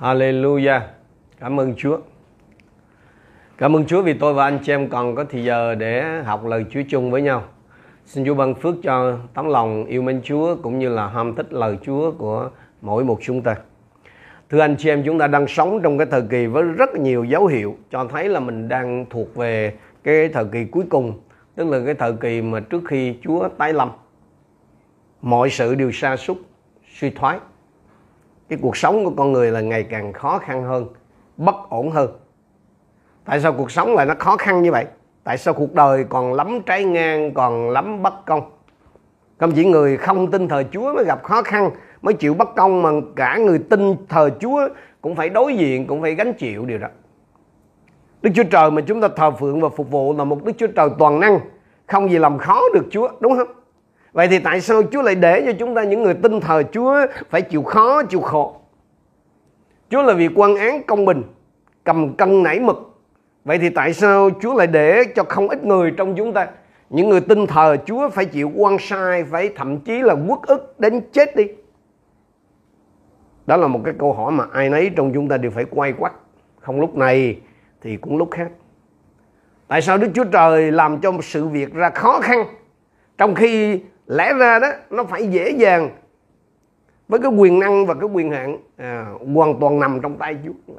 Hallelujah. Cảm ơn Chúa. Cảm ơn Chúa vì tôi và anh chị em còn có thời giờ để học lời Chúa chung với nhau. Xin Chúa ban phước cho tấm lòng yêu mến Chúa cũng như là ham thích lời Chúa của mỗi một chúng ta. Thưa anh chị em, chúng ta đang sống trong cái thời kỳ với rất nhiều dấu hiệu cho thấy là mình đang thuộc về cái thời kỳ cuối cùng, tức là cái thời kỳ mà trước khi Chúa tái lâm. Mọi sự đều sa sút, suy thoái cái cuộc sống của con người là ngày càng khó khăn hơn, bất ổn hơn. Tại sao cuộc sống lại nó khó khăn như vậy? Tại sao cuộc đời còn lắm trái ngang, còn lắm bất công? Không chỉ người không tin thờ chúa mới gặp khó khăn, mới chịu bất công, mà cả người tin thờ chúa cũng phải đối diện, cũng phải gánh chịu điều đó. Đức chúa trời mà chúng ta thờ phượng và phục vụ là một đức chúa trời toàn năng, không gì làm khó được chúa, đúng không? Vậy thì tại sao Chúa lại để cho chúng ta những người tin thờ Chúa phải chịu khó, chịu khổ? Chúa là vì quan án công bình, cầm cân nảy mực. Vậy thì tại sao Chúa lại để cho không ít người trong chúng ta, những người tin thờ Chúa phải chịu quan sai, phải thậm chí là quốc ức đến chết đi? Đó là một cái câu hỏi mà ai nấy trong chúng ta đều phải quay quắt. Không lúc này thì cũng lúc khác. Tại sao Đức Chúa Trời làm cho một sự việc ra khó khăn trong khi lẽ ra đó nó phải dễ dàng với cái quyền năng và cái quyền hạn à, hoàn toàn nằm trong tay Chúa.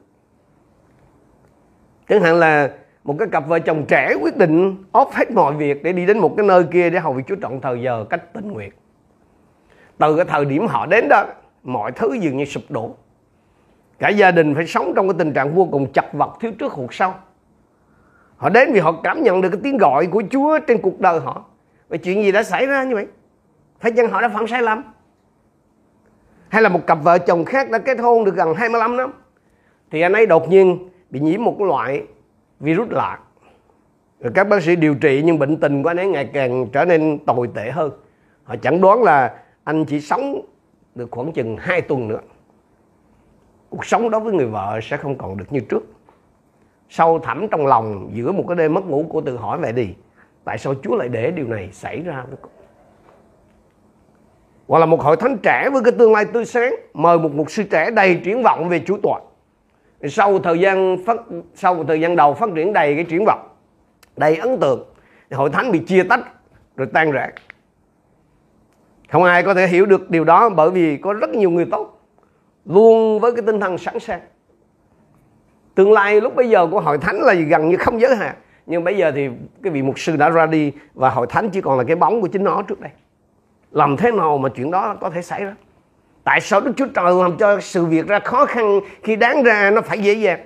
Chẳng hạn là một cái cặp vợ chồng trẻ quyết định off hết mọi việc để đi đến một cái nơi kia để hầu việc Chúa trọn thời giờ cách tình nguyện. Từ cái thời điểm họ đến đó mọi thứ dường như sụp đổ. Cả gia đình phải sống trong cái tình trạng vô cùng chặt vật thiếu trước hụt sau. Họ đến vì họ cảm nhận được cái tiếng gọi của Chúa trên cuộc đời họ. Vậy chuyện gì đã xảy ra như vậy? Phải chăng họ đã phạm sai lầm. Hay là một cặp vợ chồng khác đã kết hôn được gần 25 năm, thì anh ấy đột nhiên bị nhiễm một loại virus lạ. Rồi các bác sĩ điều trị nhưng bệnh tình của anh ấy ngày càng trở nên tồi tệ hơn. Họ chẳng đoán là anh chỉ sống được khoảng chừng 2 tuần nữa. Cuộc sống đó với người vợ sẽ không còn được như trước. Sâu thẳm trong lòng giữa một cái đêm mất ngủ cô tự hỏi vậy đi, tại sao Chúa lại để điều này xảy ra với cô hoặc là một hội thánh trẻ với cái tương lai tươi sáng, mời một mục sư trẻ đầy triển vọng về Chúa tọa sau thời gian phát, sau thời gian đầu phát triển đầy cái triển vọng, đầy ấn tượng hội thánh bị chia tách, rồi tan rã. Không ai có thể hiểu được điều đó bởi vì có rất nhiều người tốt, luôn với cái tinh thần sẵn sàng. Tương lai lúc bây giờ của hội thánh là gần như không giới hạn, nhưng bây giờ thì cái vị mục sư đã ra đi và hội thánh chỉ còn là cái bóng của chính nó trước đây làm thế nào mà chuyện đó có thể xảy ra? Tại sao đức chúa trời làm cho sự việc ra khó khăn khi đáng ra nó phải dễ dàng?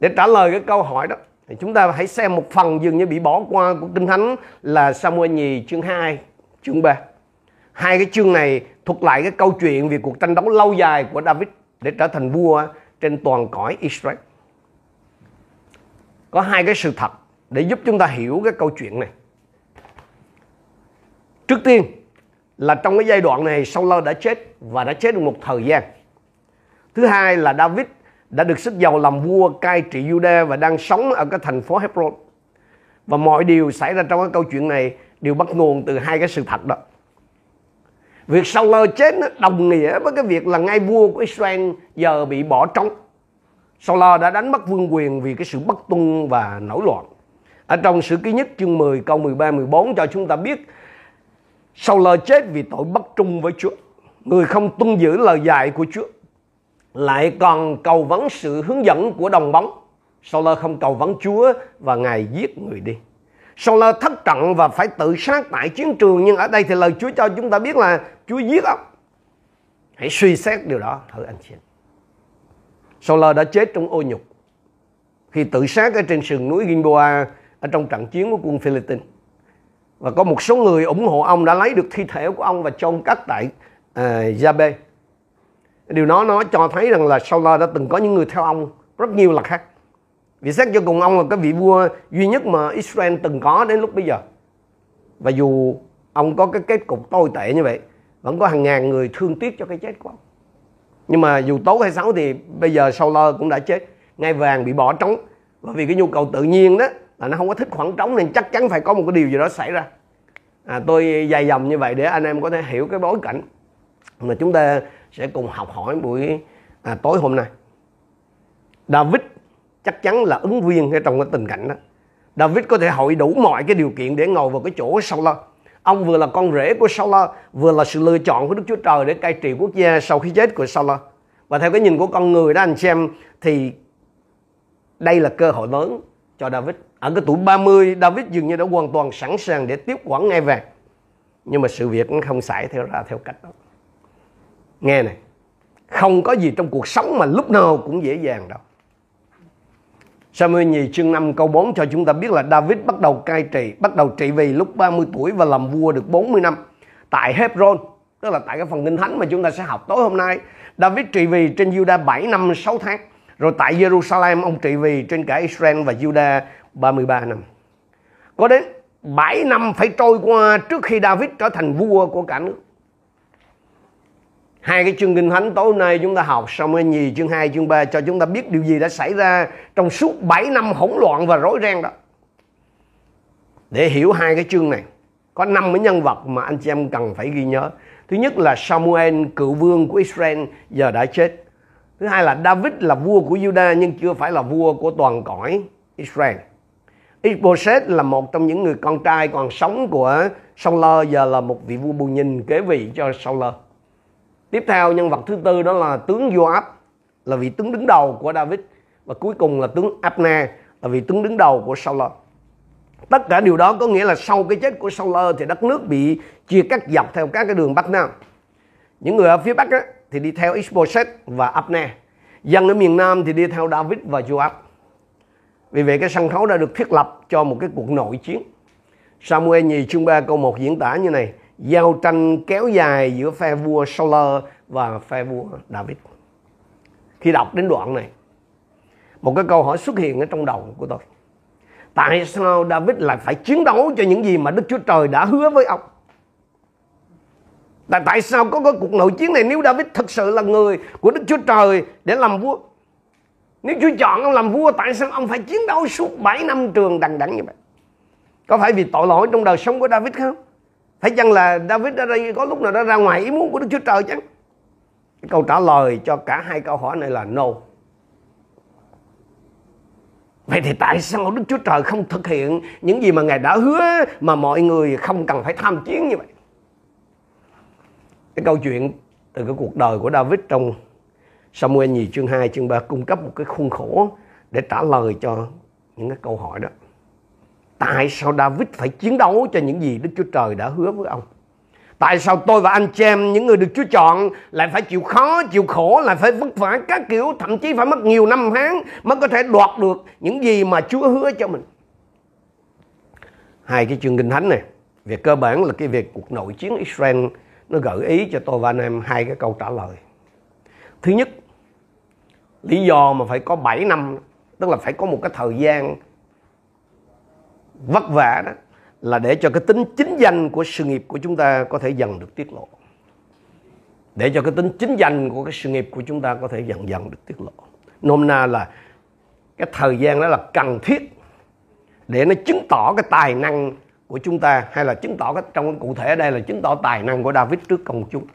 Để trả lời cái câu hỏi đó, thì chúng ta hãy xem một phần dường như bị bỏ qua của kinh thánh là Samuel nhì chương 2 chương 3 hai cái chương này thuật lại cái câu chuyện về cuộc tranh đấu lâu dài của David để trở thành vua trên toàn cõi Israel. Có hai cái sự thật để giúp chúng ta hiểu cái câu chuyện này. Trước tiên là trong cái giai đoạn này Saul đã chết và đã chết được một thời gian. Thứ hai là David đã được sức giàu làm vua cai trị Juda và đang sống ở cái thành phố Hebron. Và mọi điều xảy ra trong cái câu chuyện này đều bắt nguồn từ hai cái sự thật đó. Việc Saul chết đồng nghĩa với cái việc là ngay vua của Israel giờ bị bỏ trống. Saul đã đánh mất vương quyền vì cái sự bất tuân và nổi loạn. Ở trong sử ký nhất chương 10 câu 13 14 cho chúng ta biết Saul chết vì tội bất trung với Chúa. Người không tuân giữ lời dạy của Chúa, lại còn cầu vấn sự hướng dẫn của đồng bóng. Saul không cầu vấn Chúa và Ngài giết người đi. Saul thất trận và phải tự sát tại chiến trường, nhưng ở đây thì lời Chúa cho chúng ta biết là Chúa giết ông. Hãy suy xét điều đó thưa anh chị. Saul đã chết trong ô nhục, khi tự sát ở trên sườn núi Gilboa, ở trong trận chiến của quân Philippines. Và có một số người ủng hộ ông đã lấy được thi thể của ông và chôn cất tại à, uh, Jabe. Điều đó nó cho thấy rằng là Saul đã từng có những người theo ông rất nhiều là khác. Vì xét cho cùng ông là cái vị vua duy nhất mà Israel từng có đến lúc bây giờ. Và dù ông có cái kết cục tồi tệ như vậy, vẫn có hàng ngàn người thương tiếc cho cái chết của ông nhưng mà dù tốt hay xấu thì bây giờ Saul cũng đã chết ngai vàng bị bỏ trống bởi vì cái nhu cầu tự nhiên đó là nó không có thích khoảng trống nên chắc chắn phải có một cái điều gì đó xảy ra. À, tôi dài dòng như vậy để anh em có thể hiểu cái bối cảnh mà chúng ta sẽ cùng học hỏi buổi à, tối hôm nay. David chắc chắn là ứng viên ở trong cái tình cảnh đó. David có thể hội đủ mọi cái điều kiện để ngồi vào cái chỗ Saul ông vừa là con rể của Saul vừa là sự lựa chọn của Đức Chúa Trời để cai trị quốc gia sau khi chết của Saul và theo cái nhìn của con người đó anh xem thì đây là cơ hội lớn cho David ở cái tuổi 30 David dường như đã hoàn toàn sẵn sàng để tiếp quản ngay vàng. Nhưng mà sự việc nó không xảy theo ra theo cách đó. Nghe này không có gì trong cuộc sống mà lúc nào cũng dễ dàng đâu. Samuel nhì chương 5 câu 4 cho chúng ta biết là David bắt đầu cai trị, bắt đầu trị vì lúc 30 tuổi và làm vua được 40 năm tại Hebron, tức là tại cái phần kinh thánh mà chúng ta sẽ học tối hôm nay. David trị vì trên Judah 7 năm 6 tháng, rồi tại Jerusalem ông trị vì trên cả Israel và Judah 33 năm. Có đến 7 năm phải trôi qua trước khi David trở thành vua của cả nước. Hai cái chương kinh thánh tối nay chúng ta học Samuel nhì chương 2 chương 3 cho chúng ta biết điều gì đã xảy ra trong suốt 7 năm hỗn loạn và rối ren đó. Để hiểu hai cái chương này, có năm cái nhân vật mà anh chị em cần phải ghi nhớ. Thứ nhất là Samuel cựu vương của Israel giờ đã chết. Thứ hai là David là vua của Judah nhưng chưa phải là vua của toàn cõi Israel. Ishbosheth là một trong những người con trai còn sống của Saul giờ là một vị vua bù nhìn kế vị cho Saul. Tiếp theo nhân vật thứ tư đó là tướng Joab là vị tướng đứng đầu của David và cuối cùng là tướng Abner là vị tướng đứng đầu của Saul. Tất cả điều đó có nghĩa là sau cái chết của Saul thì đất nước bị chia cắt dọc theo các cái đường Bắc Nam. Những người ở phía Bắc á, thì đi theo Ishbosheth và Abner. Dân ở miền Nam thì đi theo David và Joab. Vì vậy cái sân khấu đã được thiết lập cho một cái cuộc nội chiến. Samuel nhì chương 3 câu 1 diễn tả như này giao tranh kéo dài giữa phe vua Saul và phe vua David. Khi đọc đến đoạn này, một cái câu hỏi xuất hiện ở trong đầu của tôi. Tại sao David lại phải chiến đấu cho những gì mà Đức Chúa Trời đã hứa với ông? Tại, tại sao có cái cuộc nội chiến này nếu David thực sự là người của Đức Chúa Trời để làm vua? Nếu Chúa chọn ông làm vua, tại sao ông phải chiến đấu suốt 7 năm trường đằng đẵng như vậy? Có phải vì tội lỗi trong đời sống của David không? phải chăng là David ở đây có lúc nào đó ra ngoài ý muốn của Đức Chúa Trời chứ câu trả lời cho cả hai câu hỏi này là no Vậy thì tại sao Đức Chúa Trời không thực hiện những gì mà Ngài đã hứa mà mọi người không cần phải tham chiến như vậy? Cái câu chuyện từ cái cuộc đời của David trong Samuel nhì chương 2 chương 3 cung cấp một cái khuôn khổ để trả lời cho những cái câu hỏi đó tại sao David phải chiến đấu cho những gì Đức Chúa Trời đã hứa với ông? Tại sao tôi và anh chị em, những người được Chúa chọn lại phải chịu khó, chịu khổ, lại phải vất vả các kiểu, thậm chí phải mất nhiều năm tháng mới có thể đoạt được những gì mà Chúa hứa cho mình. Hai cái chương kinh thánh này, về cơ bản là cái việc cuộc nội chiến Israel nó gợi ý cho tôi và anh em hai cái câu trả lời. Thứ nhất, lý do mà phải có 7 năm, tức là phải có một cái thời gian vất vả đó là để cho cái tính chính danh của sự nghiệp của chúng ta có thể dần được tiết lộ. Để cho cái tính chính danh của cái sự nghiệp của chúng ta có thể dần dần được tiết lộ. Nôm na là cái thời gian đó là cần thiết để nó chứng tỏ cái tài năng của chúng ta hay là chứng tỏ cái trong cụ thể ở đây là chứng tỏ tài năng của David trước công chúng.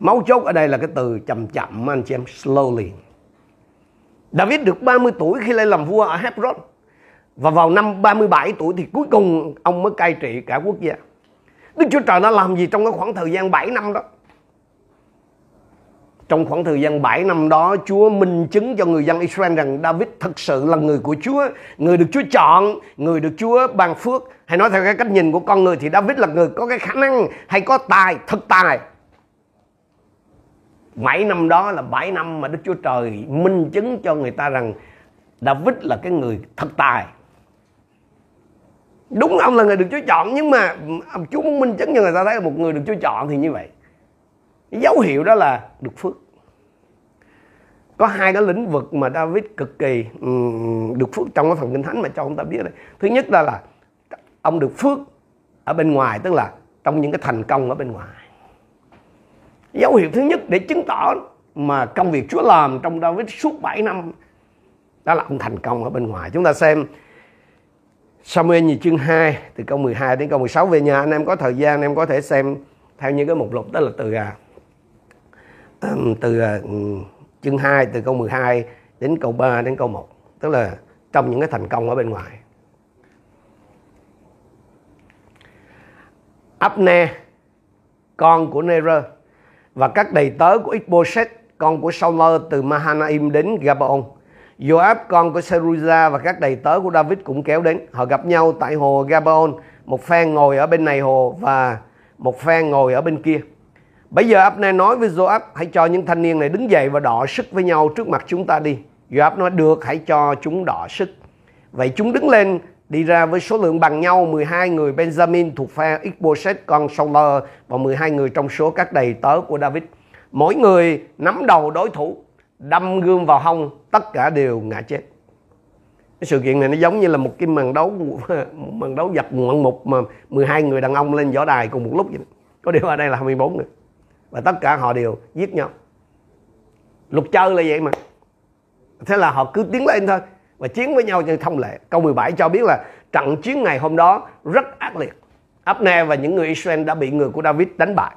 Máu chốt ở đây là cái từ chậm chậm anh chị em slowly. David được 30 tuổi khi lên làm vua ở Hebron. Và vào năm 37 tuổi thì cuối cùng ông mới cai trị cả quốc gia. Đức Chúa Trời đã làm gì trong cái khoảng thời gian 7 năm đó? Trong khoảng thời gian 7 năm đó, Chúa minh chứng cho người dân Israel rằng David thật sự là người của Chúa, người được Chúa chọn, người được Chúa ban phước. Hay nói theo cái cách nhìn của con người thì David là người có cái khả năng hay có tài, thực tài. 7 năm đó là 7 năm mà Đức Chúa Trời minh chứng cho người ta rằng David là cái người thật tài. Đúng ông là người được Chúa chọn nhưng mà Chúa muốn minh chứng cho người ta thấy là một người được Chúa chọn thì như vậy. Dấu hiệu đó là được phước. Có hai cái lĩnh vực mà David cực kỳ um, được phước trong cái phần kinh thánh mà cho ông ta biết này thứ nhất là là ông được phước ở bên ngoài tức là trong những cái thành công ở bên ngoài dấu hiệu thứ nhất để chứng tỏ mà công việc Chúa làm trong David suốt 7 năm, đó là ông thành công ở bên ngoài. Chúng ta xem Samuel nhì chương 2 từ câu 12 đến câu 16 về nhà. Anh em có thời gian, anh em có thể xem theo những cái mục lục, đó là từ à, từ à, chương 2 từ câu 12 đến câu 3 đến câu 1 tức là trong những cái thành công ở bên ngoài. Abner, con của Nerer và các đầy tớ của Ichboset con của Saul từ Mahanaim đến Gabaon Joab, con của Seruza và các đầy tớ của David cũng kéo đến họ gặp nhau tại hồ Gabaon, một phen ngồi ở bên này hồ và một phen ngồi ở bên kia Bây giờ Abner nói với Joab, hãy cho những thanh niên này đứng dậy và đọ sức với nhau trước mặt chúng ta đi. Joab nói, được, hãy cho chúng đọ sức. Vậy chúng đứng lên đi ra với số lượng bằng nhau 12 người Benjamin thuộc phe Ichboset con Saul và 12 người trong số các đầy tớ của David. Mỗi người nắm đầu đối thủ, đâm gươm vào hông, tất cả đều ngã chết. Cái sự kiện này nó giống như là một cái màn đấu một màn đấu dập ngoạn mục mà 12 người đàn ông lên võ đài cùng một lúc vậy. Có điều ở đây là 24 người và tất cả họ đều giết nhau luật chơi là vậy mà thế là họ cứ tiến lên thôi và chiến với nhau như thông lệ. Câu 17 cho biết là trận chiến ngày hôm đó rất ác liệt. Abner và những người Israel đã bị người của David đánh bại.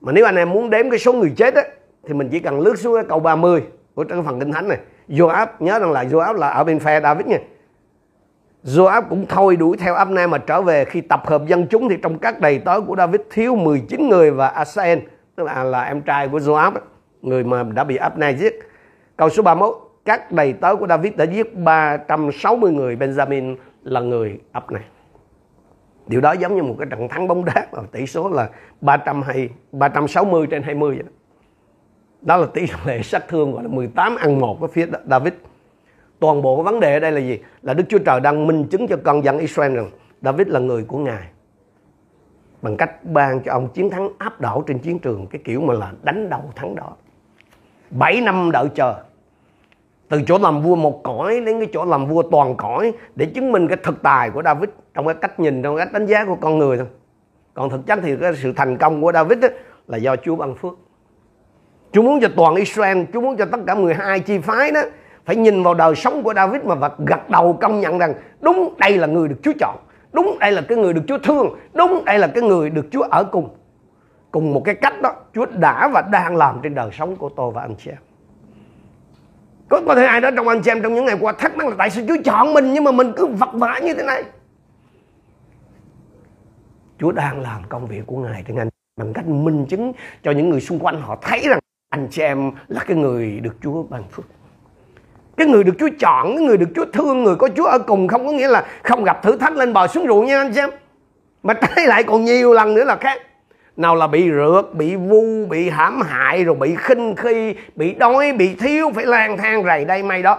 Mà nếu anh em muốn đếm cái số người chết á, thì mình chỉ cần lướt xuống cái câu 30 của cái phần kinh thánh này. Joab nhớ rằng là Joab là ở bên phe David nha. Joab cũng thôi đuổi theo Abner mà trở về. Khi tập hợp dân chúng thì trong các đầy tớ của David thiếu 19 người và Asael tức là là em trai của Joab người mà đã bị Abner giết. Câu số 31 các đầy tớ của David đã giết 360 người. Benjamin là người Abner. Điều đó giống như một cái trận thắng bóng đá mà tỷ số là 300 hay 360 trên 20 vậy đó. Đó là tỷ lệ sát thương gọi là 18 ăn 1 với phía David. Toàn bộ vấn đề ở đây là gì? Là Đức Chúa Trời đang minh chứng cho con dân Israel rằng David là người của Ngài. Bằng cách ban cho ông chiến thắng áp đảo trên chiến trường, cái kiểu mà là đánh đầu thắng đó 7 năm đợi chờ từ chỗ làm vua một cõi đến cái chỗ làm vua toàn cõi để chứng minh cái thực tài của David trong cái cách nhìn trong cái cách đánh giá của con người thôi. Còn thực chất thì cái sự thành công của David ấy, là do Chúa ban phước. Chúa muốn cho toàn Israel Chúa muốn cho tất cả 12 chi phái đó phải nhìn vào đời sống của David mà vật gật đầu công nhận rằng đúng đây là người được Chúa chọn đúng đây là cái người được Chúa thương đúng đây là cái người được Chúa ở cùng. Cùng một cái cách đó Chúa đã và đang làm trên đời sống của tôi và anh chị em có có thể ai đó trong anh chị em trong những ngày qua thắc mắc là tại sao Chúa chọn mình nhưng mà mình cứ vật vã như thế này? Chúa đang làm công việc của Ngài trên anh bằng cách minh chứng cho những người xung quanh họ thấy rằng anh chị em là cái người được Chúa ban phước. Cái người được Chúa chọn, cái người được Chúa thương, người có Chúa ở cùng không có nghĩa là không gặp thử thách lên bờ xuống ruộng nha anh xem mà trái lại còn nhiều lần nữa là khác nào là bị rượt bị vu bị hãm hại rồi bị khinh khi bị đói bị thiếu phải lang thang rầy đây may đó.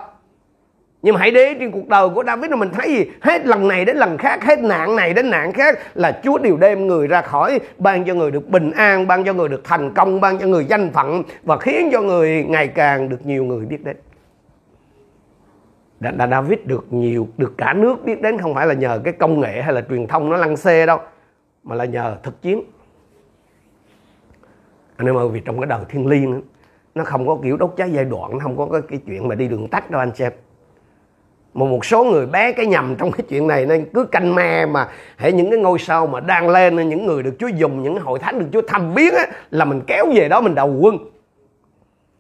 Nhưng mà hãy để trên cuộc đời của David mình thấy gì? Hết lần này đến lần khác hết nạn này đến nạn khác là Chúa đều đem người ra khỏi ban cho người được bình an ban cho người được thành công ban cho người danh phận và khiến cho người ngày càng được nhiều người biết đến. Đã, David được nhiều được cả nước biết đến không phải là nhờ cái công nghệ hay là truyền thông nó lăng xê đâu mà là nhờ thực chiến anh em ơi vì trong cái đời thiên liêng nó không có kiểu đốt cháy giai đoạn nó không có cái, cái chuyện mà đi đường tắt đâu anh xem mà một số người bé cái nhầm trong cái chuyện này nên cứ canh me mà hệ những cái ngôi sao mà đang lên những người được Chúa dùng những hội thánh được Chúa thăm biến á, là mình kéo về đó mình đầu quân.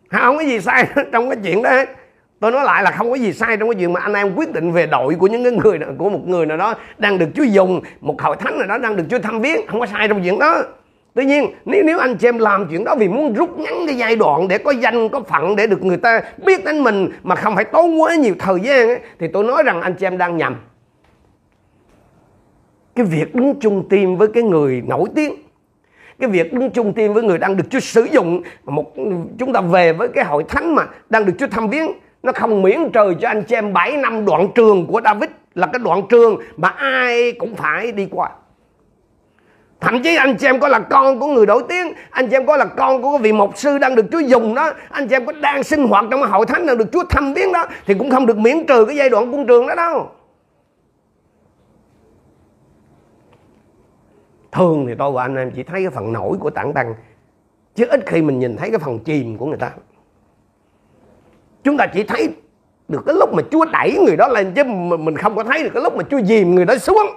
Không có gì sai trong cái chuyện đó hết. Tôi nói lại là không có gì sai trong cái chuyện mà anh em quyết định về đội của những cái người của một người nào đó đang được Chúa dùng một hội thánh nào đó đang được Chúa thăm viếng không có sai trong chuyện đó. Tuy nhiên nếu nếu anh chị em làm chuyện đó vì muốn rút ngắn cái giai đoạn để có danh có phận để được người ta biết đến mình mà không phải tốn quá nhiều thời gian ấy, thì tôi nói rằng anh chị em đang nhầm. Cái việc đứng chung tim với cái người nổi tiếng cái việc đứng chung tim với người đang được Chúa sử dụng một chúng ta về với cái hội thánh mà đang được Chúa thăm viếng nó không miễn trời cho anh chị em 7 năm đoạn trường của David là cái đoạn trường mà ai cũng phải đi qua thậm chí anh chị em có là con của người nổi tiếng, anh chị em có là con của vị mục sư đang được Chúa dùng đó, anh chị em có đang sinh hoạt trong hội thánh đang được Chúa thăm viếng đó, thì cũng không được miễn trừ cái giai đoạn cung trường đó đâu. Thường thì tôi và anh em chỉ thấy cái phần nổi của tảng băng chứ ít khi mình nhìn thấy cái phần chìm của người ta. Chúng ta chỉ thấy được cái lúc mà Chúa đẩy người đó lên, chứ mình không có thấy được cái lúc mà Chúa dìm người đó xuống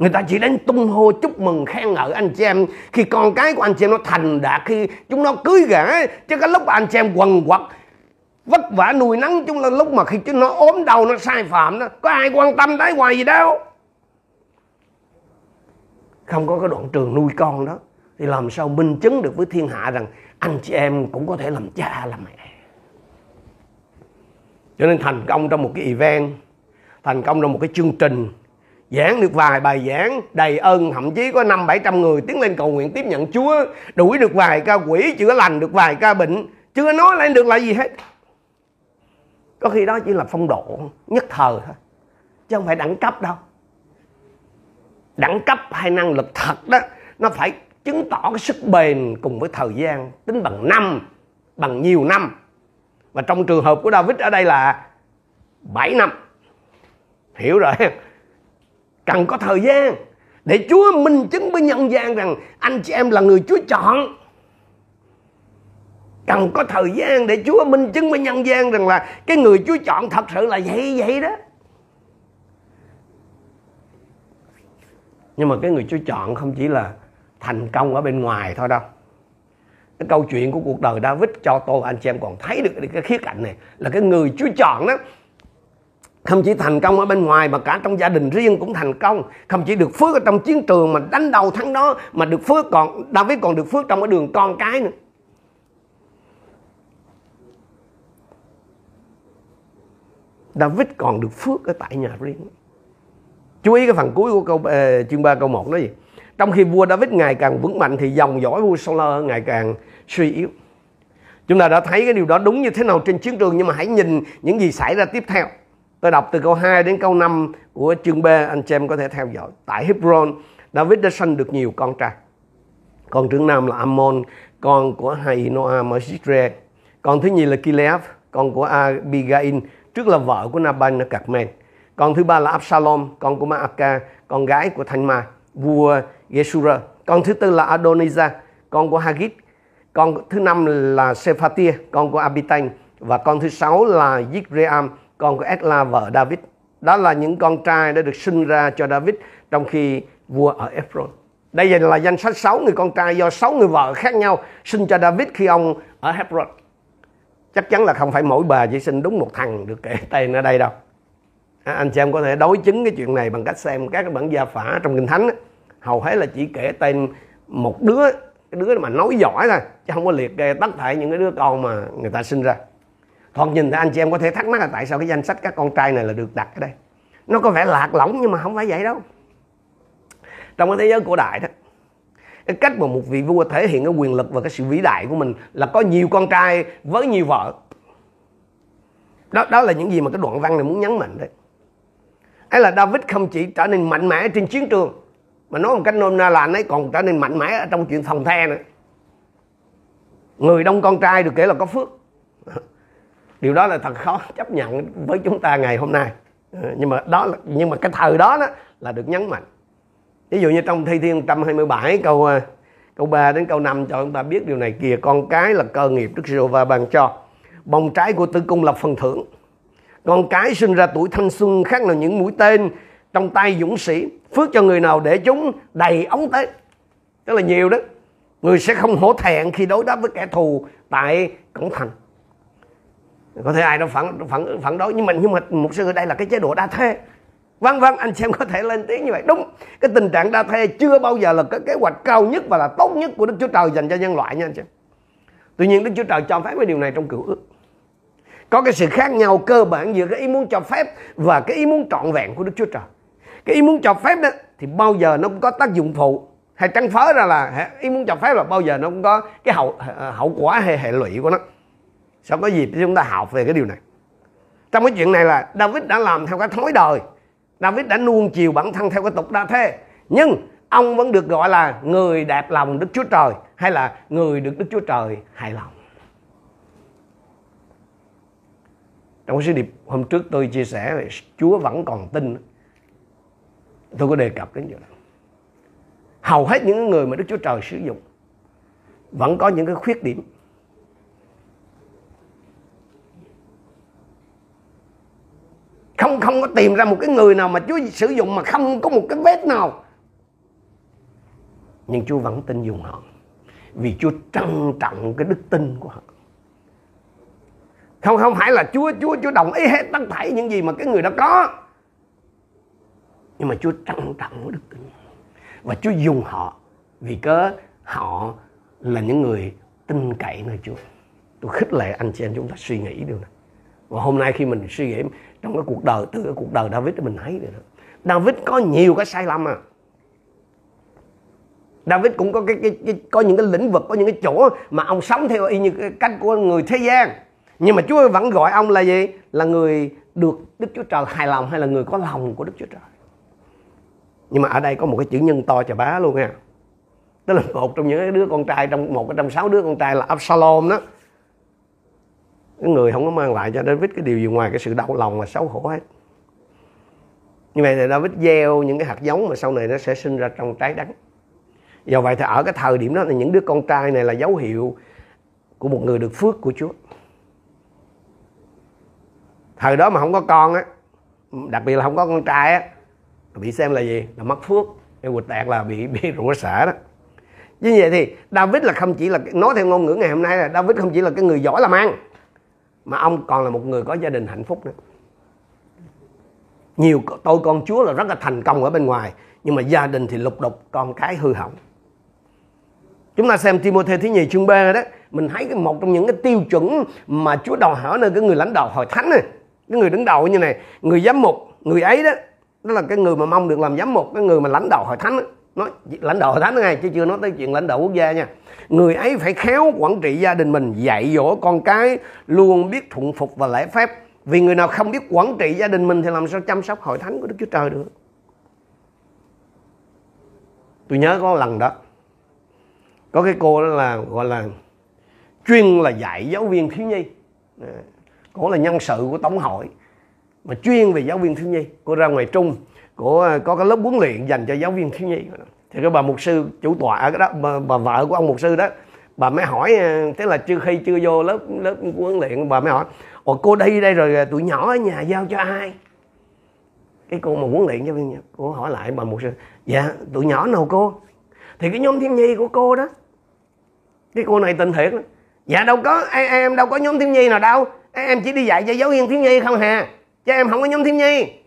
người ta chỉ đến tung hô chúc mừng khen ngợi anh chị em. Khi con cái của anh chị em nó thành đạt, khi chúng nó cưới gả, chứ cái lúc anh chị em quần quật, vất vả nuôi nắng chúng nó, lúc mà khi chúng nó ốm đau, nó sai phạm đó, có ai quan tâm tới hoài gì đâu. Không có cái đoạn trường nuôi con đó, thì làm sao minh chứng được với thiên hạ rằng anh chị em cũng có thể làm cha, làm mẹ. Cho nên thành công trong một cái event, thành công trong một cái chương trình giảng được vài bài giảng, đầy ơn thậm chí có năm bảy trăm người tiến lên cầu nguyện tiếp nhận Chúa. Đuổi được vài ca quỷ, chữa lành được vài ca bệnh, chưa nói lên được là gì hết. Có khi đó chỉ là phong độ, nhất thời thôi, chứ không phải đẳng cấp đâu. Đẳng cấp hay năng lực thật đó, nó phải chứng tỏ cái sức bền cùng với thời gian, tính bằng năm, bằng nhiều năm. Và trong trường hợp của David ở đây là 7 năm. Hiểu rồi cần có thời gian để Chúa minh chứng với nhân gian rằng anh chị em là người Chúa chọn. Cần có thời gian để Chúa minh chứng với nhân gian rằng là cái người Chúa chọn thật sự là vậy vậy đó. Nhưng mà cái người Chúa chọn không chỉ là thành công ở bên ngoài thôi đâu. Cái câu chuyện của cuộc đời David cho tôi, anh chị em còn thấy được cái khía cạnh này là cái người Chúa chọn đó không chỉ thành công ở bên ngoài mà cả trong gia đình riêng cũng thành công. Không chỉ được phước ở trong chiến trường mà đánh đầu thắng đó mà được phước còn David còn được phước trong cái đường con cái nữa. David còn được phước ở tại nhà riêng. Chú ý cái phần cuối của câu uh, chương 3 câu 1 nói gì? Trong khi vua David ngày càng vững mạnh thì dòng dõi vua Saul ngày càng suy yếu. Chúng ta đã thấy cái điều đó đúng như thế nào trên chiến trường nhưng mà hãy nhìn những gì xảy ra tiếp theo tôi đọc từ câu 2 đến câu 5 của chương B anh chị em có thể theo dõi. Tại Hebron David đã sanh được nhiều con trai. Con trưởng nam là Ammon con của Hai Noam ở Israel con thứ nhì là Kileab con của Abigail trước là vợ của Naban ở Carmel. Con thứ ba là Absalom con của Maaka con gái của Thanh Ma vua Geshura con thứ tư là Adonijah con của Hagit. Con thứ năm là Sephatia con của Abitan và con thứ sáu là Yigream, con của Esla vợ David. Đó là những con trai đã được sinh ra cho David trong khi vua ở Ephron. Đây là danh sách 6 người con trai do 6 người vợ khác nhau sinh cho David khi ông ở Hebron. Chắc chắn là không phải mỗi bà chỉ sinh đúng một thằng được kể tên ở đây đâu. À, anh chị em có thể đối chứng cái chuyện này bằng cách xem các cái bản gia phả trong kinh thánh hầu hết là chỉ kể tên một đứa cái đứa mà nói giỏi thôi chứ không có liệt kê tất cả những cái đứa con mà người ta sinh ra thoạt nhìn thì anh chị em có thể thắc mắc là tại sao cái danh sách các con trai này là được đặt ở đây? Nó có vẻ lạc lõng nhưng mà không phải vậy đâu. Trong cái thế giới cổ đại đó, cái cách mà một vị vua thể hiện cái quyền lực và cái sự vĩ đại của mình là có nhiều con trai với nhiều vợ. Đó đó là những gì mà cái đoạn văn này muốn nhấn mạnh đấy. Ấy là David không chỉ trở nên mạnh mẽ trên chiến trường, mà nói một cách nôm na là anh ấy còn trở nên mạnh mẽ ở trong chuyện phòng the nữa. Người đông con trai được kể là có phước điều đó là thật khó chấp nhận với chúng ta ngày hôm nay. Ờ, nhưng mà đó là, nhưng mà cái thời đó đó là được nhấn mạnh. Ví dụ như trong thi thiên 127 câu ờ, câu 3 đến câu 5 cho chúng ta biết điều này kìa con cái là cơ nghiệp Đức giê và ban cho bông trái của tử cung là phần thưởng. Con cái sinh ra tuổi thanh xuân khác là những mũi tên trong tay dũng sĩ phước cho người nào để chúng đầy ống tết tức là nhiều đó. Người sẽ không hổ thẹn khi đối đáp với kẻ thù tại cổng thành có thể ai đó phản phản phản đối, nhưng mà nhưng mà một sư đây là cái chế độ đa thê. Vâng vâng anh xem có thể lên tiếng như vậy. Đúng, cái tình trạng đa thê chưa bao giờ là cái kế hoạch cao nhất và là tốt nhất của đức chúa trời dành cho nhân loại nha anh chị. Tuy nhiên đức chúa trời cho phép cái điều này trong cựu ước. Có cái sự khác nhau cơ bản giữa cái ý muốn cho phép và cái ý muốn trọn vẹn của đức chúa trời. Cái ý muốn cho phép đó thì bao giờ nó cũng có tác dụng phụ. Hay trăng phớ ra là ý muốn cho phép là bao giờ nó cũng có cái hậu hậu quả hay hệ lụy của nó sẽ có dịp chúng ta học về cái điều này? Trong cái chuyện này là David đã làm theo cái thói đời. David đã nuông chiều bản thân theo cái tục đa thế. Nhưng ông vẫn được gọi là người đẹp lòng Đức Chúa Trời hay là người được Đức Chúa Trời hài lòng. Trong cái sứ điệp hôm trước tôi chia sẻ về Chúa vẫn còn tin. Tôi có đề cập đến điều này. hầu hết những người mà Đức Chúa Trời sử dụng vẫn có những cái khuyết điểm. Không không có tìm ra một cái người nào mà Chúa sử dụng mà không có một cái vết nào. Nhưng Chúa vẫn tin dùng họ, vì Chúa trân trọng cái đức tin của họ. Không không phải là Chúa Chúa Chúa đồng ý hết tất thảy những gì mà cái người đó có. Nhưng mà Chúa trân trọng đức tin. Và Chúa dùng họ vì cớ họ là những người tin cậy nơi Chúa. Tôi khích lệ anh chị em chúng ta suy nghĩ điều này. Và hôm nay khi mình suy nghĩ trong cái cuộc đời từ cái cuộc đời David mình thấy được David có nhiều cái sai lầm à. David cũng có cái, cái, cái có những cái lĩnh vực có những cái chỗ mà ông sống theo y như cái cách của người thế gian. Nhưng mà Chúa vẫn gọi ông là gì? Là người được Đức Chúa Trời hài lòng hay là người có lòng của Đức Chúa Trời? Nhưng mà ở đây có một cái chữ nhân to chà bá luôn nha. Tức là một trong những đứa con trai trong một trong sáu đứa con trai là Absalom đó người không có mang lại cho David cái điều gì ngoài cái sự đau lòng và xấu hổ hết. Như vậy thì David gieo những cái hạt giống mà sau này nó sẽ sinh ra trong trái đắng do vậy thì ở cái thời điểm đó thì những đứa con trai này là dấu hiệu của một người được phước của Chúa. Thời đó mà không có con á, đặc biệt là không có con trai á bị xem là gì? Là mất phước. Cái quỵt đạt là bị bị rủa xả đó. Như vậy thì David là không chỉ là nói theo ngôn ngữ ngày hôm nay là David không chỉ là cái người giỏi làm ăn mà ông còn là một người có gia đình hạnh phúc nữa nhiều tôi con chúa là rất là thành công ở bên ngoài, nhưng mà gia đình thì lục đục, con cái hư hỏng chúng ta xem Timothy thứ nhì chương B đó, mình thấy cái một trong những cái tiêu chuẩn mà Chúa đòi hỏi nơi cái người lãnh đạo hội thánh này, cái người đứng đầu như này, người giám mục, người ấy đó đó là cái người mà mong được làm giám mục, cái người mà lãnh đạo hội thánh đó nói, lãnh đạo hội thánh này chứ chưa nói tới chuyện lãnh đạo quốc gia nha. Người ấy phải khéo quản trị gia đình mình, dạy dỗ con cái, luôn biết thuận phục và lễ phép. Vì người nào không biết quản trị gia đình mình thì làm sao chăm sóc hội thánh của Đức Chúa Trời được? Tôi nhớ có lần đó, có cái cô đó là, gọi là, chuyên là dạy giáo viên thiếu nhi. À, cô là nhân sự của tổng hội, mà chuyên về giáo viên thiếu nhi. Cô ra ngoài trung của ờ, có cái lớp huấn luyện dành cho giáo viên thiếu nhi. Thì cái bà mục sư chủ tọa ở cái đó bà, bà vợ của ông mục sư đó bà mới hỏi ờ, thế là chưa khi chưa vô lớp lớp huấn luyện bà mới hỏi ồ cô đi đây rồi ờ, tụi nhỏ ở nhà giao cho ai? Cái cô mà huấn luyện giáo viên cô hỏi lại bà mục sư dạ tụi nhỏ nào cô? Thì cái nhóm thiếu nhi của cô đó cái cô này tình thiệt đó. dạ đâu có em, em đâu có nhóm thiếu nhi nào đâu. Em chỉ đi dạy cho giáo viên thiếu nhi không hà. Chứ em không có nhóm thiếu nhi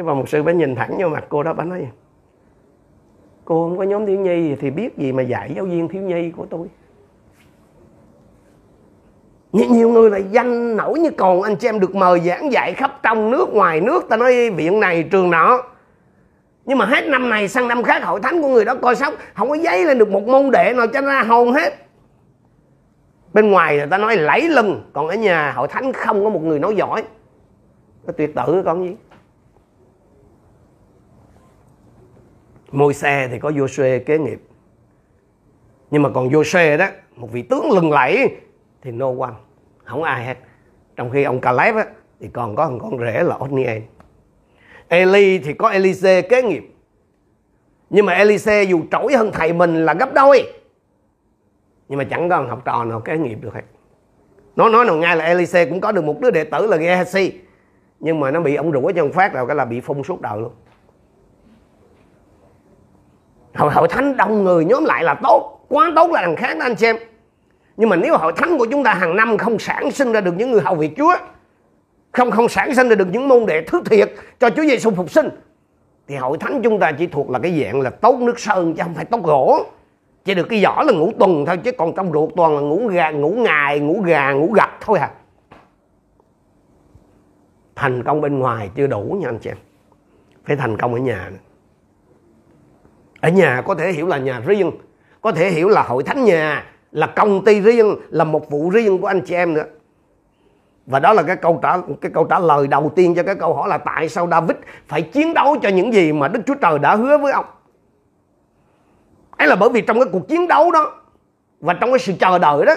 cái bà mục sư bà nhìn thẳng vô mặt cô đó bà nói cô không có nhóm thiếu nhi thì biết gì mà dạy giáo viên thiếu nhi của tôi? Nhiều, nhiều người là danh nổi như còn anh chị em được mời giảng dạy khắp trong nước ngoài nước. Ta nói viện này trường nọ. Nhưng mà hết năm này sang năm khác hội thánh của người đó coi sóc không có giấy lên được một môn đệ nào cho ra hồn hết. Bên ngoài người ta nói lẫy lưng còn ở nhà hội thánh không có một người nói giỏi. Nó tuyệt tự con gì? Môi xe thì có vô kế nghiệp. Nhưng mà còn vô đó một vị tướng lừng lẫy thì no one không ai hết. Trong khi ông Caleb á, thì còn có thằng con rể là Othniel Eli thì có Elise kế nghiệp. Nhưng mà Elise dù trỗi hơn thầy mình là gấp đôi. Nhưng mà chẳng có thằng học trò nào kế nghiệp được hết. Nó nói nào ngay là Elise cũng có được một đứa đệ tử là Gehazi. Nhưng mà nó bị ông rủa cho ông phát rồi cái là bị phun suốt đời luôn hội, hội thánh đông người nhóm lại là tốt quá tốt là đằng khác đó anh xem nhưng mà nếu hội thánh của chúng ta hàng năm không sản sinh ra được những người hầu việc Chúa không không sản sinh ra được những môn đệ thứ thiệt cho Chúa Giêsu phục sinh thì hội thánh chúng ta chỉ thuộc là cái dạng là tốt nước sơn chứ không phải tốt gỗ. Chỉ được cái vỏ là ngủ tuần thôi chứ còn trong ruột toàn là ngủ gà ngủ ngày ngủ gà ngủ gật thôi à. Thành công bên ngoài chưa đủ nha anh chị em. Phải thành công ở nhà nữa ở nhà có thể hiểu là nhà riêng, có thể hiểu là hội thánh nhà, là công ty riêng, là một vụ riêng của anh chị em nữa và đó là cái câu trả, cái câu trả lời đầu tiên cho cái câu hỏi là tại sao David phải chiến đấu cho những gì mà Đức Chúa Trời đã hứa với ông ấy là bởi vì trong cái cuộc chiến đấu đó và trong cái sự chờ đợi đó,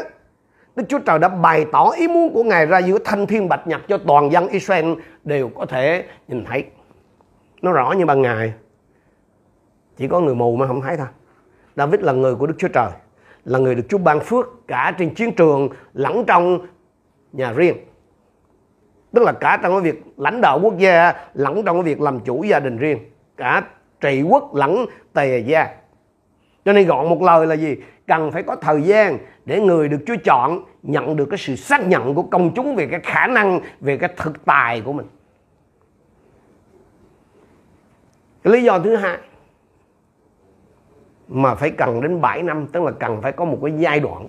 Đức Chúa Trời đã bày tỏ ý muốn của Ngài ra giữa thanh thiên bạch nhật cho toàn dân Israel đều có thể nhìn thấy. Nó rõ như ban ngày. Chỉ có người mù mà không thấy thôi. David là người của Đức Chúa Trời. Là người được Chúa ban phước cả trên chiến trường, lẫn trong nhà riêng. Tức là cả trong cái việc lãnh đạo quốc gia, lẫn trong cái việc làm chủ gia đình riêng. Cả trị quốc lẫn tề gia. cho nên gọn một lời là gì cần phải có thời gian để người được Chúa chọn nhận được cái sự xác nhận của công chúng về cái khả năng, về cái thực tài của mình cái lý do thứ hai mà phải cần đến 7 năm, tức là cần phải có một cái giai đoạn,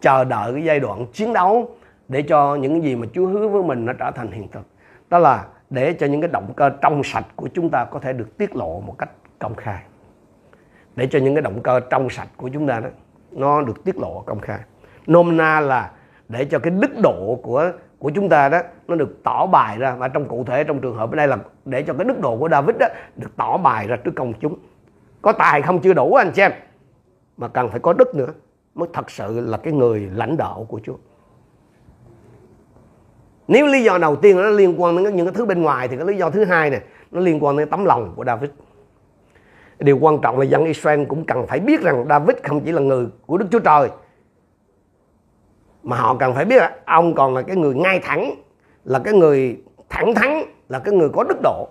chờ đợi cái giai đoạn chiến đấu để cho những gì mà Chúa hứa với mình nó trở thành hiện thực. Đó là để cho những cái động cơ trong sạch của chúng ta có thể được tiết lộ một cách công khai. Để cho những cái động cơ trong sạch của chúng ta đó, nó được tiết lộ công khai. Nôm na là để cho cái đức độ của của chúng ta đó, nó được tỏ bài ra. Và trong cụ thể, trong trường hợp ở đây là để cho cái đức độ của David đó được tỏ bài ra trước công chúng có tài không chưa đủ anh em. Mà cần phải có đức nữa, mới thật sự là cái người lãnh đạo của Chúa. Nếu lý do đầu tiên nó liên quan đến những cái thứ bên ngoài thì cái lý do thứ hai này, nó liên quan đến tấm lòng của David. Điều quan trọng là dân Israel cũng cần phải biết rằng David không chỉ là người của Đức Chúa Trời, mà họ cần phải biết là ông còn là cái người ngay thẳng, là cái người thẳng thắn, là cái người có đức độ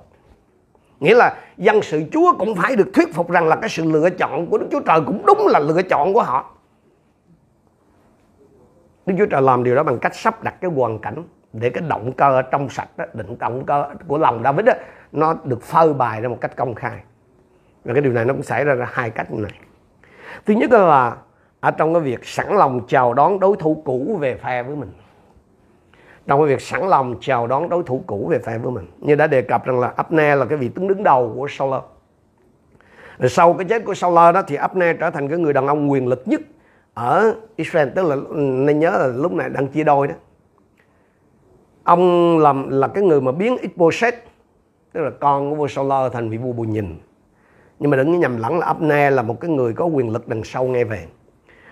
nghĩa là dân sự Chúa cũng phải được thuyết phục rằng là cái sự lựa chọn của Đức Chúa Trời cũng đúng là lựa chọn của họ. Đức Chúa Trời làm điều đó bằng cách sắp đặt cái hoàn cảnh để cái động cơ trong sạch đó, định động cơ của lòng David đó, nó được phơi bày ra một cách công khai. Và cái điều này nó cũng xảy ra ra hai cách như này. Thứ nhất là ở trong cái việc sẵn lòng chào đón đối thủ cũ về phe với mình trong cái việc sẵn lòng chào đón đối thủ cũ về phe với mình. Như đã đề cập rằng là Abner là cái vị tướng đứng đầu của Saul rồi sau cái chết của Saul đó thì Abner trở thành cái người đàn ông quyền lực nhất ở Israel. Tức là, nên nhớ là lúc này đang chia đôi đó. Ông làm, là cái người mà biến Ishbosheth tức là con của vua Saul thành vị vua bù nhìn. Nhưng mà đừng nhầm lẫn là Abner là một cái người có quyền lực đằng sau nghe về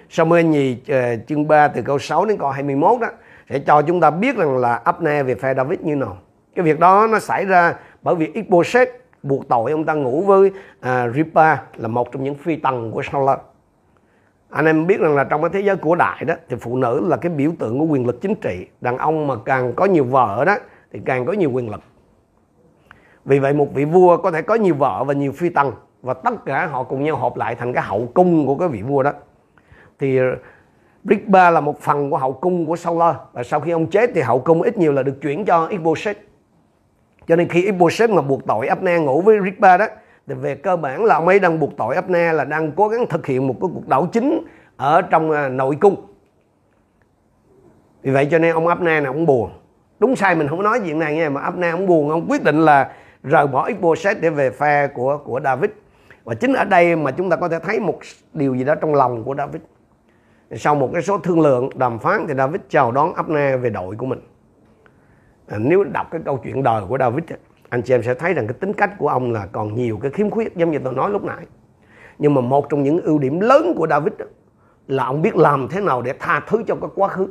Samuel nhì ờ, chương 3 từ câu 6 đến câu 21 đó sẽ cho chúng ta biết rằng là Abner về phe David như nào. Cái việc đó nó xảy ra bởi vì Ishbosheth buộc tội ông ta ngủ với uh, Ripa là một trong những phi tần của Saul. Anh em biết rằng là trong cái thế giới cổ đại đó thì phụ nữ là cái biểu tượng của quyền lực chính trị. Đàn ông mà càng có nhiều vợ đó thì càng có nhiều quyền lực. Vì vậy một vị vua có thể có nhiều vợ và nhiều phi tần và tất cả họ cùng nhau họp lại thành cái hậu cung của cái vị vua đó thì Rigba là một phần của hậu cung của Saul và sau khi ông chết thì hậu cung ít nhiều là được chuyển cho Iboset. cho nên khi Iboset mà buộc tội Abner ngủ với Rigba đó, thì về cơ bản là ông ấy đang buộc tội Abner là đang cố gắng thực hiện một cái cuộc đảo chính ở trong à, nội cung. Vì vậy cho nên ông Abner này ông buồn. Đúng sai, mình không nói chuyện này nghe mà Abner ông buồn, ông quyết định là rời bỏ Iboset để về phe của của David. Và chính ở đây mà chúng ta có thể thấy một điều gì đó trong lòng của David sau một cái số thương lượng đàm phán thì David chào đón Abner về đội của mình. À, nếu đọc cái câu chuyện đời của David anh chị em sẽ thấy rằng cái tính cách của ông là còn nhiều cái khiếm khuyết giống như tôi nói lúc nãy. Nhưng mà một trong những ưu điểm lớn của David là ông biết làm thế nào để tha thứ cho cái quá khứ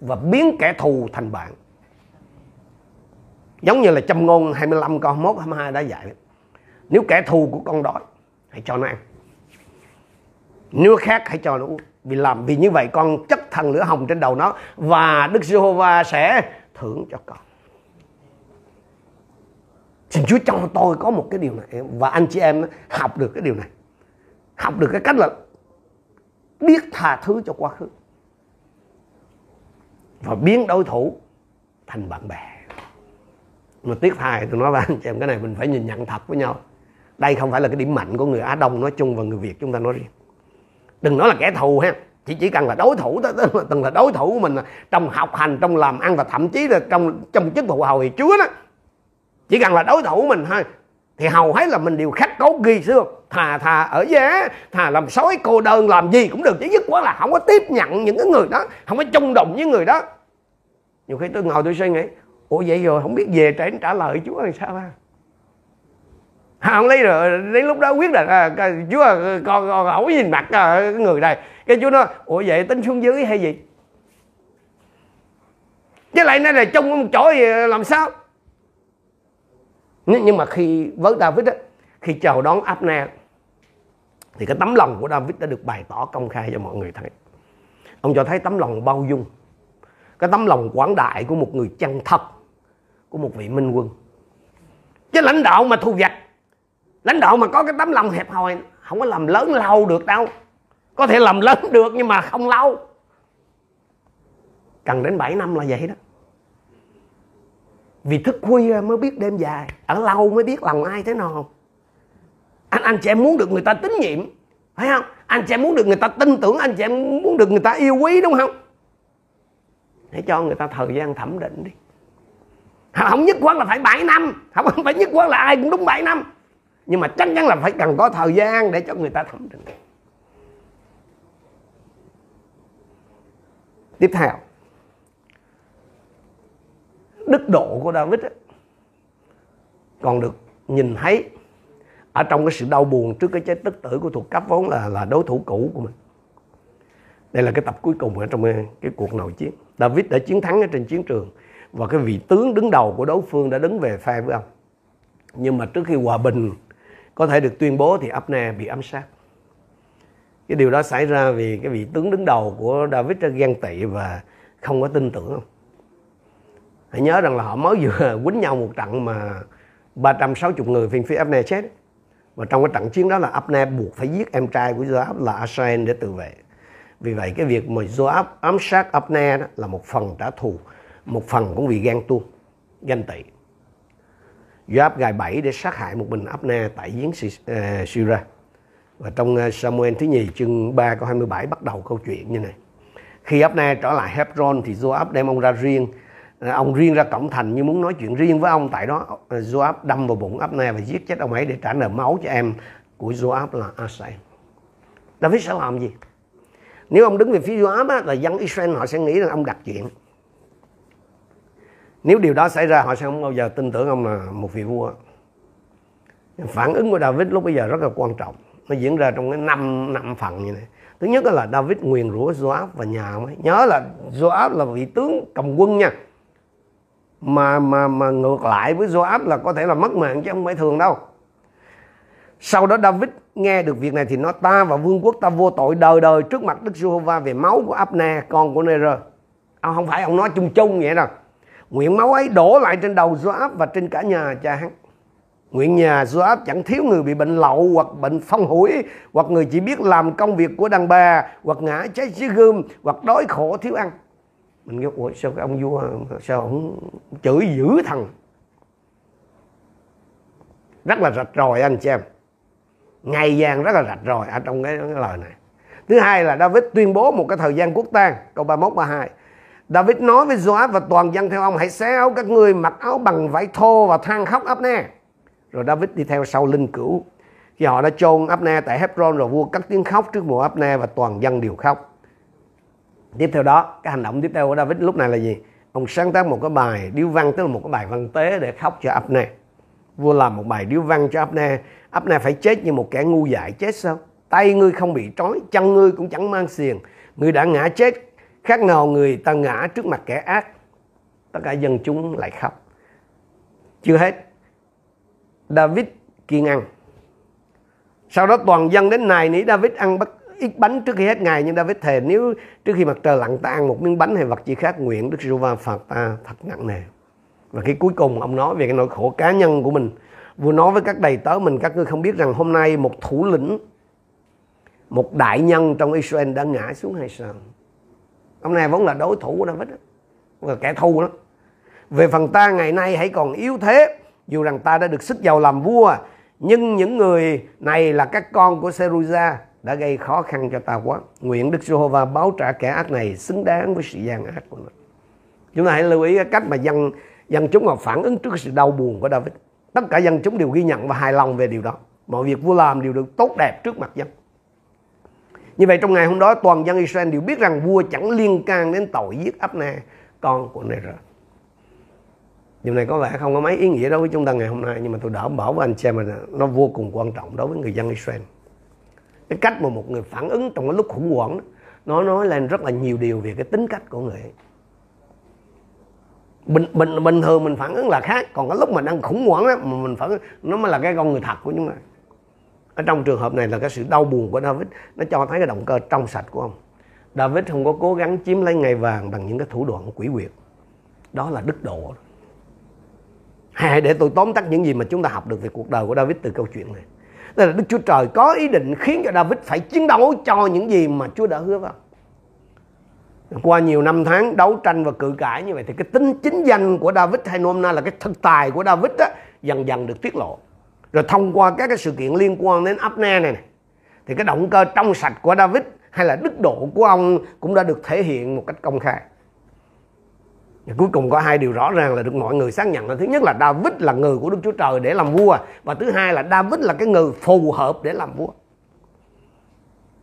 và biến kẻ thù thành bạn. Giống như là châm ngôn 25 câu 21 22 đã dạy nếu kẻ thù của con đói hãy cho nó ăn. Nếu khác hãy cho nó uống vì làm vì như vậy, con chất thần lửa hồng trên đầu nó, và Đức Giê-hô-va sẽ thưởng cho con. Xin Chúa cho tôi có một cái điều này, và anh chị em học được cái điều này. Học được cái cách là biết tha thứ cho quá khứ, và biến đối thủ thành bạn bè. Mà tiếc thay, tôi nói với anh chị em cái này, mình phải nhìn nhận thật với nhau. Đây không phải là cái điểm mạnh của người Á Đông nói chung và người Việt chúng ta nói riêng đừng nói là kẻ thù ha. Chỉ chỉ cần là đối thủ đó từng là đối thủ của mình à, trong học hành, trong làm ăn, và thậm chí là trong trong chức vụ hầu thì chúa đó. Chỉ cần là đối thủ mình thôi, thì hầu hết là mình đều khắc cấu ghi xưa thà thà ở giá, thà làm sói cô đơn, làm gì cũng được, chỉ dứt quá là không có tiếp nhận những cái người đó, không có chung đồng với người đó. Nhiều khi tôi ngồi tôi suy nghĩ, ủa, vậy rồi không biết về trả trả lời chúa làm sao ha? Không lấy rồi đến lúc đó quyết định à, chúa à, con, con không nhìn mặt à, cái người này. Cái chúa nói ủa vậy tính xuống dưới hay gì? Chứ lại nói là chung một chỗ thì à, làm sao? Nhưng mà khi với David á khi chào đón Abner thì cái tấm lòng của David đã được bày tỏ công khai cho mọi người thấy. Ông cho thấy tấm lòng bao dung cái tấm lòng quảng đại của một người chân thật của một vị minh quân. Chứ lãnh đạo mà thu vạch lãnh đạo mà có cái tấm lòng hẹp hòi, không có làm lớn lâu được đâu. Có thể làm lớn được nhưng mà không lâu. Cần đến 7 năm là vậy đó. Vì thức khuya mới biết đêm dài, ở lâu mới biết lòng ai thế nào. Anh anh chị em muốn được người ta tín nhiệm, phải không? Anh chị em muốn được người ta tin tưởng, anh chị em muốn được người ta yêu quý, đúng không? Hãy cho người ta thời gian thẩm định đi. Không nhất quán là phải 7 năm, không phải nhất quán là ai cũng đúng 7 năm nhưng mà chắc chắn là phải cần có thời gian để cho người ta thẩm định. Tiếp theo đức độ của David ấy, còn được nhìn thấy ở trong cái sự đau buồn trước cái chết tức tử của thuộc cấp vốn là là đối thủ cũ của mình. Đây là cái tập cuối cùng ở trong cái, cái cuộc nội chiến. David đã chiến thắng ở trên chiến trường và cái vị tướng đứng đầu của đối phương đã đứng về phe với ông. Nhưng mà trước khi hòa bình có thể được tuyên bố thì Abner bị ám sát. Cái điều đó xảy ra vì cái vị tướng đứng đầu của David đã ghen tị và không có tin tưởng. Không hãy nhớ rằng là họ mới vừa quýnh nhau một trận mà 360 người phiên phía Abner chết. Và trong cái trận chiến đó là Abner buộc phải giết em trai của Joab là Asael để tự vệ. Vì vậy cái việc mà Joab ám sát Abner đó là một phần trả thù, một phần cũng vì ghen tuông, ganh tị. Joab gài bẫy để sát hại một mình Abna tại giếng Syria à, và trong à, Samuel thứ nhì chương 3 câu 27 bắt đầu câu chuyện như này. Khi Abna trở lại Hebron thì Joab đem ông ra riêng. À, ông riêng ra cổng thành như muốn nói chuyện riêng với ông tại đó. Joab đâm vào bụng Abna và giết chết ông ấy để trả nợ máu cho em của Joab là Asai. David sẽ làm gì? Nếu ông đứng về phía Joab á, là dân Israel họ sẽ nghĩ rằng ông đặt chuyện nếu điều đó xảy ra, họ sẽ không bao giờ tin tưởng ông là một vị vua. Phản ứng của David lúc bây giờ rất là quan trọng. Nó diễn ra trong cái năm năm phần như này thứ nhất là David nguyền rủa Joab và nhà ông ấy. Nhớ là Joab là vị tướng cầm quân nha. Mà mà mà ngược lại với Joab là có thể là mất mạng chứ không phải thường đâu. Sau đó David nghe được việc này thì nó ta và vương quốc ta vô tội đời đời trước mặt Đức Giê-hô-va về máu của Abner, con của Nê-rơ. Ông không phải ông nói chung chung vậy đâu. Nguyện máu ấy đổ lại trên đầu Joab và trên cả nhà cha hắn. Nguyện nhà Joab chẳng thiếu người bị bệnh lậu hoặc bệnh phong hủi hoặc người chỉ biết làm công việc của đàn bà hoặc ngã cháy dưới gươm hoặc đói khổ thiếu ăn. Mình nghĩ ủa sao cái ông vua sao ông chửi dữ thằng. Rất là rạch ròi anh chị em. Ngày vàng rất là rạch ròi ở trong cái, cái lời này. Thứ hai là David tuyên bố một cái thời gian quốc tang câu 31 32 David nói với Joab và toàn dân theo ông hãy xé áo các người mặc áo bằng vải thô và than khóc Abner. Rồi David đi theo sau linh cữu. Khi họ đã chôn Abner tại Hebron rồi vua cất tiếng khóc trước mộ Abner và toàn dân đều khóc. Tiếp theo đó, cái hành động tiếp theo của David lúc này là gì? Ông sáng tác một cái bài điếu văn tức là một cái bài văn tế để khóc cho Abner. Vua làm một bài điếu văn cho Abner. Abner phải chết như một kẻ ngu dại chết sao? Tay ngươi không bị trói, chân ngươi cũng chẳng mang xiềng. Ngươi đã ngã chết khác nào người ta ngã trước mặt kẻ ác, tất cả dân chúng lại khóc. Chưa hết, David kiên ăn. Sau đó toàn dân đến này nỉ David ăn bất, ít bánh trước khi hết ngày, nhưng David thề nếu trước khi mặt trời lặn ta ăn một miếng bánh hay vật gì khác, nguyện Đức giê va phạt ta thật nặng nề. Và khi cuối cùng ông nói về cái nỗi khổ cá nhân của mình vừa nói với các đầy tớ mình, các ngươi không biết rằng hôm nay một thủ lĩnh, một đại nhân trong Israel đã ngã xuống hay sao? Ông này vẫn là đối thủ của David là kẻ thù đó về phần ta, ngày nay hãy còn yếu thế. Dù rằng ta đã được sức giàu làm vua, nhưng những người này là các con của Seruza đã gây khó khăn cho ta quá. Nguyện Đức Giê-hô-va báo trả kẻ ác này xứng đáng với sự gian ác của nó chúng ta hãy lưu ý cái cách mà dân dân chúng họ phản ứng trước sự đau buồn của David. Tất cả dân chúng đều ghi nhận và hài lòng về điều đó. Mọi việc vua làm đều được tốt đẹp trước mặt dân như vậy trong ngày hôm đó toàn dân Israel đều biết rằng vua chẳng liên can đến tội giết Abner con của Ner. Điều này có vẻ không có mấy ý nghĩa đối với chúng ta ngày hôm nay nhưng mà tôi đảm bảo với anh chị mà nó vô cùng quan trọng đối với người dân Israel. Cái cách mà một người phản ứng trong cái lúc khủng hoảng nó nói lên rất là nhiều điều về cái tính cách của người ấy. Bình, bình, bình thường mình phản ứng là khác còn cái lúc mà đang khủng hoảng đó, mà mình phản ứng nó mới là cái con người thật của chúng ta ở trong trường hợp này là cái sự đau buồn của David. Nó cho thấy cái động cơ trong sạch của ông. David không có cố gắng chiếm lấy ngày vàng bằng những cái thủ đoạn quỷ quyệt. Đó là đức độ Hãy để tôi tóm tắt những gì mà chúng ta học được về cuộc đời của David từ câu chuyện này. Đây là Đức Chúa Trời có ý định khiến cho David phải chiến đấu cho những gì mà Chúa đã hứa vào. Qua nhiều năm tháng đấu tranh và cự cãi như vậy thì cái tính chính danh của David hay nôm na là cái thực tài của David á, dần dần được tiết lộ. Rồi thông qua các cái sự kiện liên quan đến Abner này, này thì cái động cơ trong sạch của David hay là đức độ của ông cũng đã được thể hiện một cách công khai. Và cuối cùng có hai điều rõ ràng là được mọi người xác nhận là thứ nhất là David là người của Đức Chúa Trời để làm vua và thứ hai là David là cái người phù hợp để làm vua.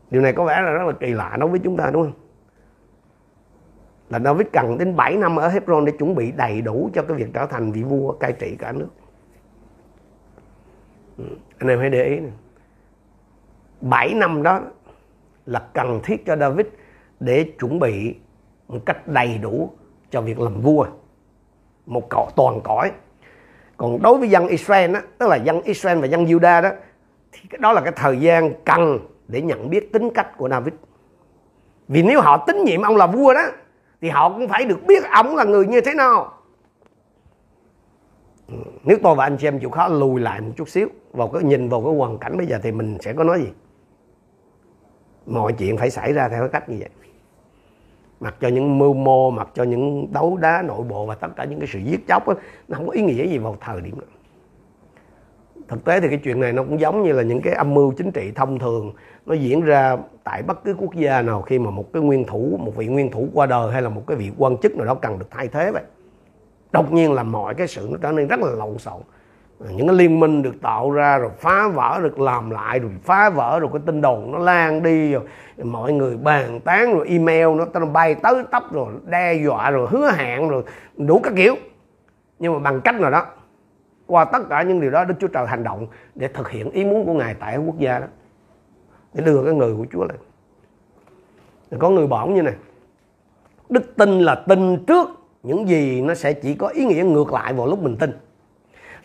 Điều này có vẻ là rất là kỳ lạ đối với chúng ta đúng không? Là David cần đến 7 năm ở Hebron để chuẩn bị đầy đủ cho cái việc trở thành vị vua cai trị cả nước. Anh em hãy để ý này. 7 năm đó là cần thiết cho David để chuẩn bị một cách đầy đủ cho việc làm vua. Một cõi toàn cõi. Còn đối với dân Israel đó, tức là dân Israel và dân Juda đó thì đó là cái thời gian cần để nhận biết tính cách của David. Vì nếu họ tín nhiệm ông là vua đó thì họ cũng phải được biết ông là người như thế nào nếu tôi và anh chị em chịu khó lùi lại một chút xíu vào cái nhìn vào cái hoàn cảnh bây giờ thì mình sẽ có nói gì? Mọi chuyện phải xảy ra theo cái cách như vậy. Mặc cho những mưu mô mặc cho những đấu đá nội bộ và tất cả những cái sự giết chóc đó, nó không có ý nghĩa gì vào thời điểm đó. Thực tế thì cái chuyện này nó cũng giống như là những cái âm mưu chính trị thông thường nó diễn ra tại bất cứ quốc gia nào khi mà một cái nguyên thủ một vị nguyên thủ qua đời hay là một cái vị quan chức nào đó cần được thay thế vậy đột nhiên là mọi cái sự nó trở nên rất là lộn xộn. À, những cái liên minh được tạo ra, rồi phá vỡ, được làm lại, rồi phá vỡ, rồi cái tin đồn nó lan đi, rồi mọi người bàn tán, rồi email nó nó bay tới tấp, rồi đe dọa, rồi hứa hẹn, rồi đủ các kiểu. Nhưng mà bằng cách nào đó, qua tất cả những điều đó, Đức Chúa Trời hành động để thực hiện ý muốn của Ngài tại quốc gia đó, để đưa cái người của Chúa lên. Có người bỏng như này, đức tin là tin trước những gì nó sẽ chỉ có ý nghĩa ngược lại vào lúc mình tin.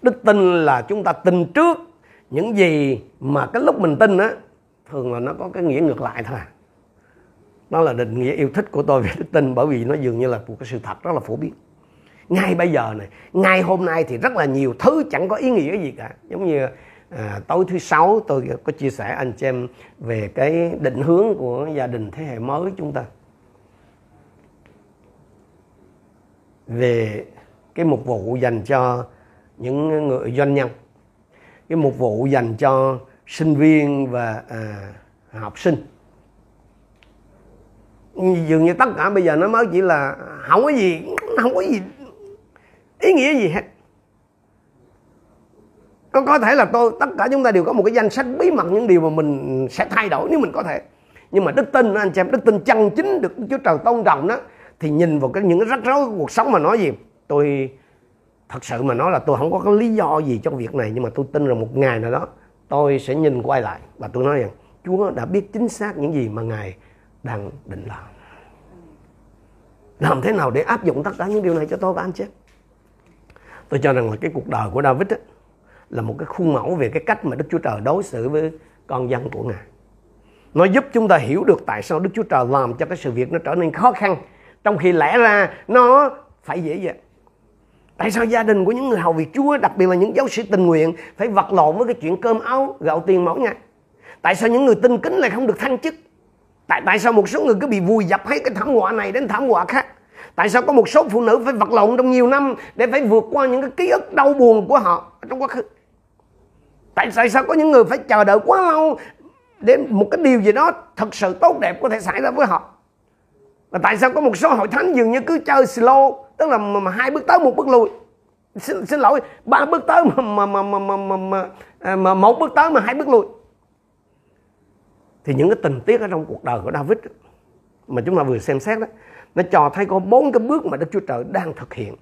Đức tin là chúng ta tin trước những gì mà cái lúc mình tin á thường là nó có cái nghĩa ngược lại thôi à. Đó là định nghĩa yêu thích của tôi về đức tin bởi vì nó dường như là một cái sự thật rất là phổ biến. Ngay bây giờ này ngay hôm nay thì rất là nhiều thứ chẳng có ý nghĩa gì cả. Giống như à, tối thứ sáu tôi có chia sẻ anh chị em về cái định hướng của gia đình thế hệ mới chúng ta. Về cái mục vụ dành cho những người doanh nhân cái mục vụ dành cho sinh viên và à, học sinh. Dường như tất cả bây giờ nó mới chỉ là không có gì không có gì ý nghĩa gì hết. Có có thể là tôi tất cả chúng ta đều có một cái danh sách bí mật những điều mà mình sẽ thay đổi nếu mình có thể. Nhưng mà đức tin anh chị em đức tin chân chính được Chúa Trời tôn trọng đó thì nhìn vào cái những cái rắc rối của cuộc sống mà nói gì tôi thật sự mà nói là tôi không có cái lý do gì trong việc này nhưng mà tôi tin rằng một ngày nào đó tôi sẽ nhìn quay lại và tôi nói rằng Chúa đã biết chính xác những gì mà Ngài đang định làm. Làm thế nào để áp dụng tất cả những điều này cho tôi và anh chị? Tôi cho rằng là cái cuộc đời của David ấy, là một cái khuôn mẫu về cái cách mà Đức Chúa Trời đối xử với con dân của Ngài. Nó giúp chúng ta hiểu được tại sao Đức Chúa Trời làm cho cái sự việc nó trở nên khó khăn trong khi lẽ ra nó phải dễ dàng. Tại sao gia đình của những người hầu việc Chúa, đặc biệt là những giáo sĩ tình nguyện, phải vật lộn với cái chuyện cơm áo, gạo tiền mỗi ngày? Tại sao những người tin kính lại không được thăng chức? Tại tại sao một số người cứ bị vùi dập hết cái thảm họa này đến thảm họa khác? Tại sao có một số phụ nữ phải vật lộn trong nhiều năm để phải vượt qua những cái ký ức đau buồn của họ trong quá khứ? Tại, tại sao có những người phải chờ đợi quá lâu để một cái điều gì đó thật sự tốt đẹp có thể xảy ra với họ? Và tại sao có một số hội thánh dường như cứ chơi slow tức là mà, mà hai bước tới một bước lùi xin, xin lỗi ba bước tới mà mà, mà, mà, mà, mà, mà, à, mà một bước tới mà hai bước lùi thì những cái tình tiết ở trong cuộc đời của David mà chúng ta vừa xem xét đó nó cho thấy có bốn cái bước mà Đức Chúa Trời đang thực hiện.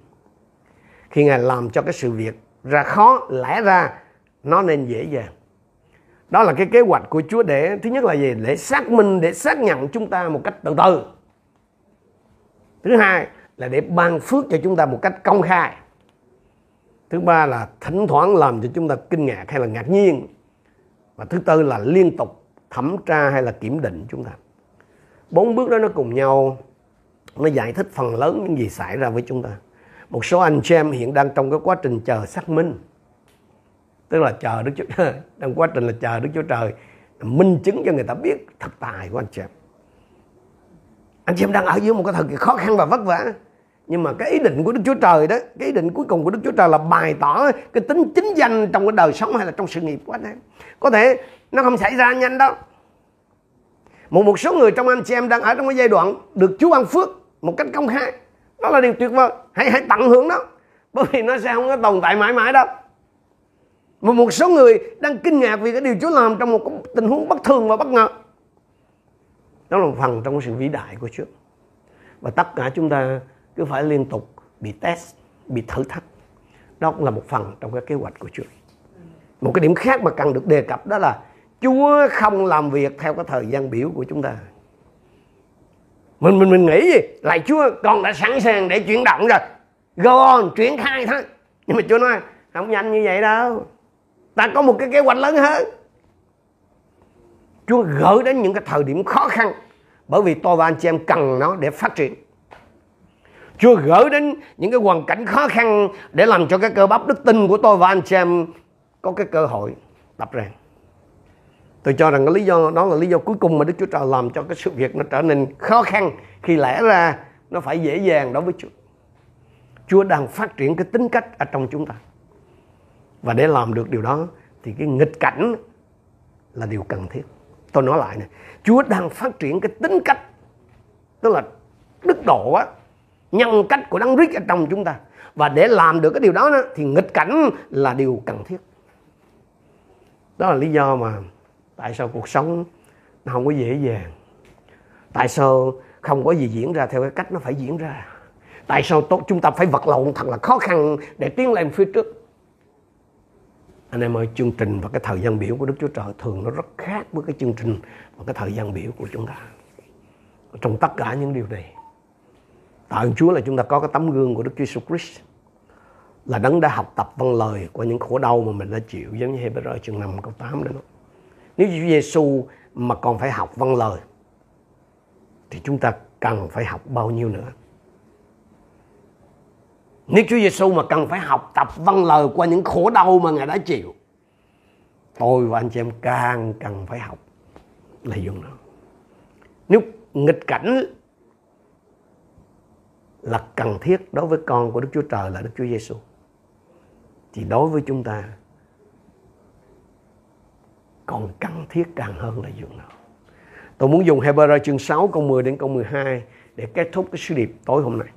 Khi Ngài làm cho cái sự việc ra khó lẽ ra nó nên dễ dàng. Đó là cái kế hoạch của Chúa để thứ nhất là gì? Để xác minh để xác nhận chúng ta một cách từ từ thứ hai là để ban phước cho chúng ta một cách công khai. Thứ ba là thỉnh thoảng làm cho chúng ta kinh ngạc hay là ngạc nhiên. Và thứ tư là liên tục thẩm tra hay là kiểm định chúng ta. Bốn bước đó nó cùng nhau, nó giải thích phần lớn những gì xảy ra với chúng ta. Một số anh chị em hiện đang trong cái quá trình chờ xác minh. Tức là chờ Đức Chúa Trời quá trình là chờ Đức Chúa Trời, minh chứng cho người ta biết thật tài của anh chị em anh chị em đang ở dưới một cái thời kỳ khó khăn và vất vả. Nhưng mà cái ý định của Đức Chúa Trời đó, cái ý định cuối cùng của Đức Chúa Trời là bày tỏ cái tính chính danh trong cái đời sống hay là trong sự nghiệp của anh em. Có thể nó không xảy ra nhanh đâu. Một một số người trong anh chị em đang ở trong cái giai đoạn được Chúa ban phước một cách công khai. Đó là điều tuyệt vời. Hãy hãy tận hưởng đó bởi vì nó sẽ không có tồn tại mãi mãi đâu. Mà một số người đang kinh ngạc vì cái điều Chúa làm trong một tình huống bất thường và bất ngờ đó là một phần trong sự vĩ đại của Chúa. Và tất cả chúng ta cứ phải liên tục bị test, bị thử thách. Đó cũng là một phần trong cái kế hoạch của Chúa. Một cái điểm khác mà cần được đề cập đó là Chúa không làm việc theo cái thời gian biểu của chúng ta. Mình mình mình nghĩ gì? Lại Chúa con đã sẵn sàng để chuyển động rồi. Go on, triển khai thôi. Nhưng mà Chúa nói, không nhanh như vậy đâu. Ta có một cái kế hoạch lớn hơn. Chúa gửi đến những cái thời điểm khó khăn bởi vì tôi và anh chị em cần nó để phát triển Chúa gửi đến những cái hoàn cảnh khó khăn để làm cho cái cơ bắp đức tin của tôi và anh chị em có cái cơ hội tập rèn. Tôi cho rằng cái lý do, đó là lý do cuối cùng mà Đức Chúa Trời làm cho cái sự việc nó trở nên khó khăn khi lẽ ra nó phải dễ dàng đối với Chúa. Chúa đang phát triển cái tính cách ở trong chúng ta. Và để làm được điều đó thì cái nghịch cảnh là điều cần thiết. Tôi nói lại này, Chúa đang phát triển cái tính cách tức là đức độ á, nhân cách của đấng Christ ở trong chúng ta. Và để làm được cái điều đó, đó thì nghịch cảnh là điều cần thiết. Đó là lý do mà tại sao cuộc sống nó không có dễ dàng. Tại sao không có gì diễn ra theo cái cách nó phải diễn ra. Tại sao tốt chúng ta phải vật lộn thật là khó khăn để tiến lên phía trước. Anh em ơi, chương trình và cái thời gian biểu của Đức Chúa Trời thường nó rất khác với cái chương trình và cái thời gian biểu của chúng ta. Trong tất cả những điều này, tạ ơn Chúa là chúng ta có cái tấm gương của Đức Chúa Jesus Christ là đấng đã học tập văn lời qua những khổ đau mà mình đã chịu giống như Hebrew chương 5 câu 8 đó. Nếu Chúa Giêsu mà còn phải học văn lời thì chúng ta cần phải học bao nhiêu nữa? Nếu Chúa Giêsu mà cần phải học tập văn lời qua những khổ đau mà Ngài đã chịu, tôi và anh chị em càng cần phải học là dùng nó. Nếu nghịch cảnh là cần thiết đối với con của Đức Chúa Trời là Đức Chúa Giêsu thì đối với chúng ta, còn cần thiết càng hơn là dùng nó. Tôi muốn dùng Hebrew chương 6 câu 10 đến câu 12 để kết thúc cái sứ điệp tối hôm nay.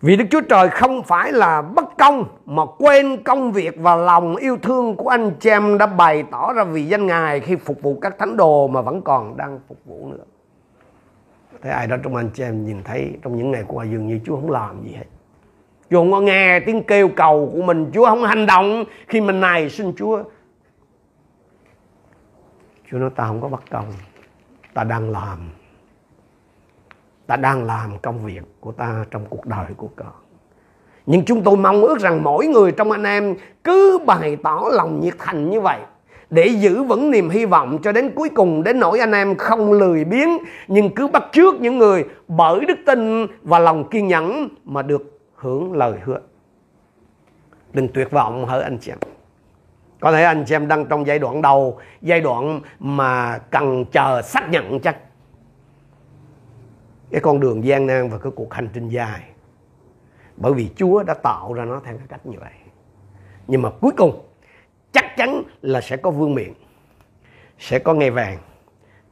Vì Đức Chúa Trời không phải là bất công mà quên công việc và lòng yêu thương của anh chị em đã bày tỏ ra vì danh Ngài khi phục vụ các thánh đồ mà vẫn còn đang phục vụ nữa. Thế ai đó trong anh chị em nhìn thấy trong những ngày qua dường như Chúa không làm gì hết. Chúa không có nghe tiếng kêu cầu của mình. Chúa không hành động khi mình này xin Chúa. Chúa nói, ta không có bất công. Ta đang làm. Ta đang làm công việc của ta trong cuộc đời của con. Nhưng chúng tôi mong ước rằng mỗi người trong anh em cứ bày tỏ lòng nhiệt thành như vậy để giữ vững niềm hy vọng cho đến cuối cùng đến nỗi anh em không lười biếng nhưng cứ bắt trước những người bởi đức tin và lòng kiên nhẫn mà được hưởng lời hứa. Đừng tuyệt vọng hỡi anh chị em. Có thể anh chị em đang trong giai đoạn đầu, giai đoạn mà cần chờ xác nhận chắc. Cái con đường gian nan và cái cuộc hành trình dài. Bởi vì Chúa đã tạo ra nó theo cái cách như vậy. Nhưng mà cuối cùng, chắc chắn là sẽ có vương miện, sẽ có ngày vàng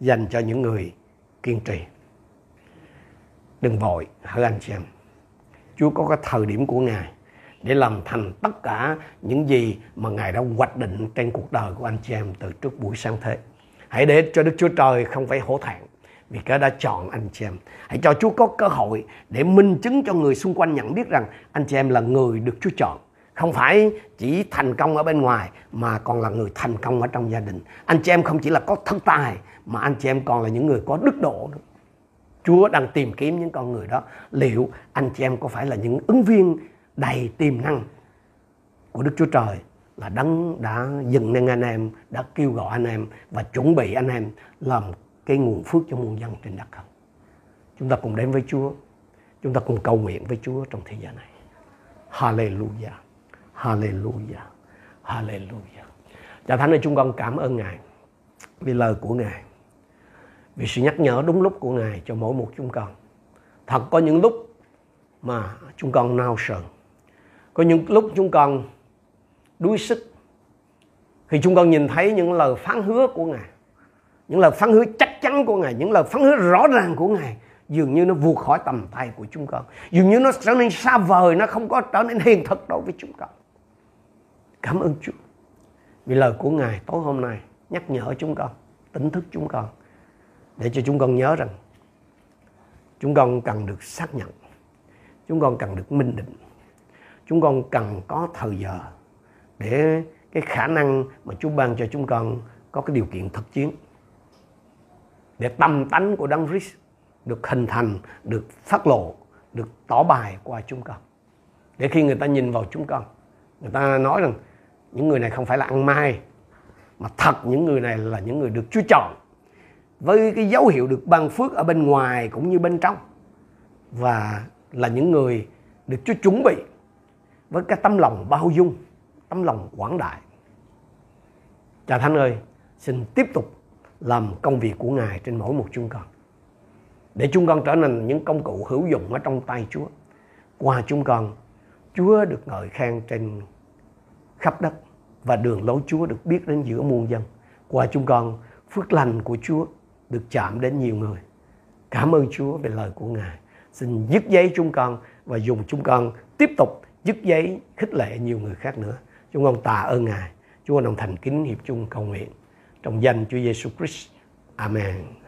dành cho những người kiên trì đừng vội, hỡi anh chị em Chúa có cái thời điểm của Ngài để làm thành tất cả những gì mà Ngài đã hoạch định trên cuộc đời của anh chị em từ trước buổi sáng thế. Hãy để cho Đức Chúa Trời không phải hổ thẹn vì cái đã chọn anh chị em. Hãy cho Chúa có cơ hội để minh chứng cho người xung quanh nhận biết rằng anh chị em là người được Chúa chọn. Không phải chỉ thành công ở bên ngoài, mà còn là người thành công ở trong gia đình. Anh chị em không chỉ là có thân tài, mà anh chị em còn là những người có đức độ nữa. Chúa đang tìm kiếm những con người đó. Liệu anh chị em có phải là những ứng viên đầy tiềm năng của Đức Chúa Trời là đấng đã dừng nên anh em, đã kêu gọi anh em và chuẩn bị anh em làm cái nguồn phước cho muôn dân trên đất không chúng ta cùng đến với Chúa chúng ta cùng cầu nguyện với Chúa trong thế gian này Hallelujah Hallelujah. Hallelujah. Cha Thánh ơi, chúng con cảm ơn Ngài vì lời của Ngài. Vì sự nhắc nhở đúng lúc của Ngài cho mỗi một chúng con. Thật có những lúc mà chúng con nao sờn. Có những lúc chúng con đuối sức. Khi chúng con nhìn thấy những lời phán hứa của Ngài. Những lời phán hứa chắc chắn của Ngài. Những lời phán hứa rõ ràng của Ngài, dường như nó vượt khỏi tầm tay của chúng con. Dường như nó trở nên xa vời, nó không có trở nên hiện thực đối với chúng con. Cảm ơn Chúa. Vì lời của Ngài tối hôm nay nhắc nhở chúng con, tỉnh thức chúng con, để cho chúng con nhớ rằng chúng con cần được xác nhận, chúng con cần được minh định, chúng con cần có thời giờ để cái khả năng mà Chúa ban cho chúng con có cái điều kiện thực chiến để tâm tánh của Đấng Christ được hình thành, được phát lộ, được tỏ bài qua chúng con. Để khi người ta nhìn vào chúng con, người ta nói rằng những người này không phải là ăn mai, mà thật những người này là những người được Chúa chọn với cái dấu hiệu được ban phước ở bên ngoài cũng như bên trong và là những người được Chúa chuẩn bị với cái tâm lòng bao dung, tâm lòng quảng đại. Cha Thánh ơi, xin tiếp tục làm công việc của Ngài trên mỗi một chúng con để chúng con trở thành những công cụ hữu dụng ở trong tay Chúa. Qua chúng con, Chúa được ngợi khen trên khắp đất và đường lối Chúa được biết đến giữa muôn dân. Qua chúng con, phước lành của Chúa được chạm đến nhiều người. Cảm ơn Chúa về lời của Ngài. Xin dứt giấy chúng con và dùng chúng con tiếp tục dứt giấy khích lệ nhiều người khác nữa. Chúng con tạ ơn Ngài. Chúa đồng thành kính hiệp chung cầu nguyện. Trong danh Chúa Giêsu Christ. Amen.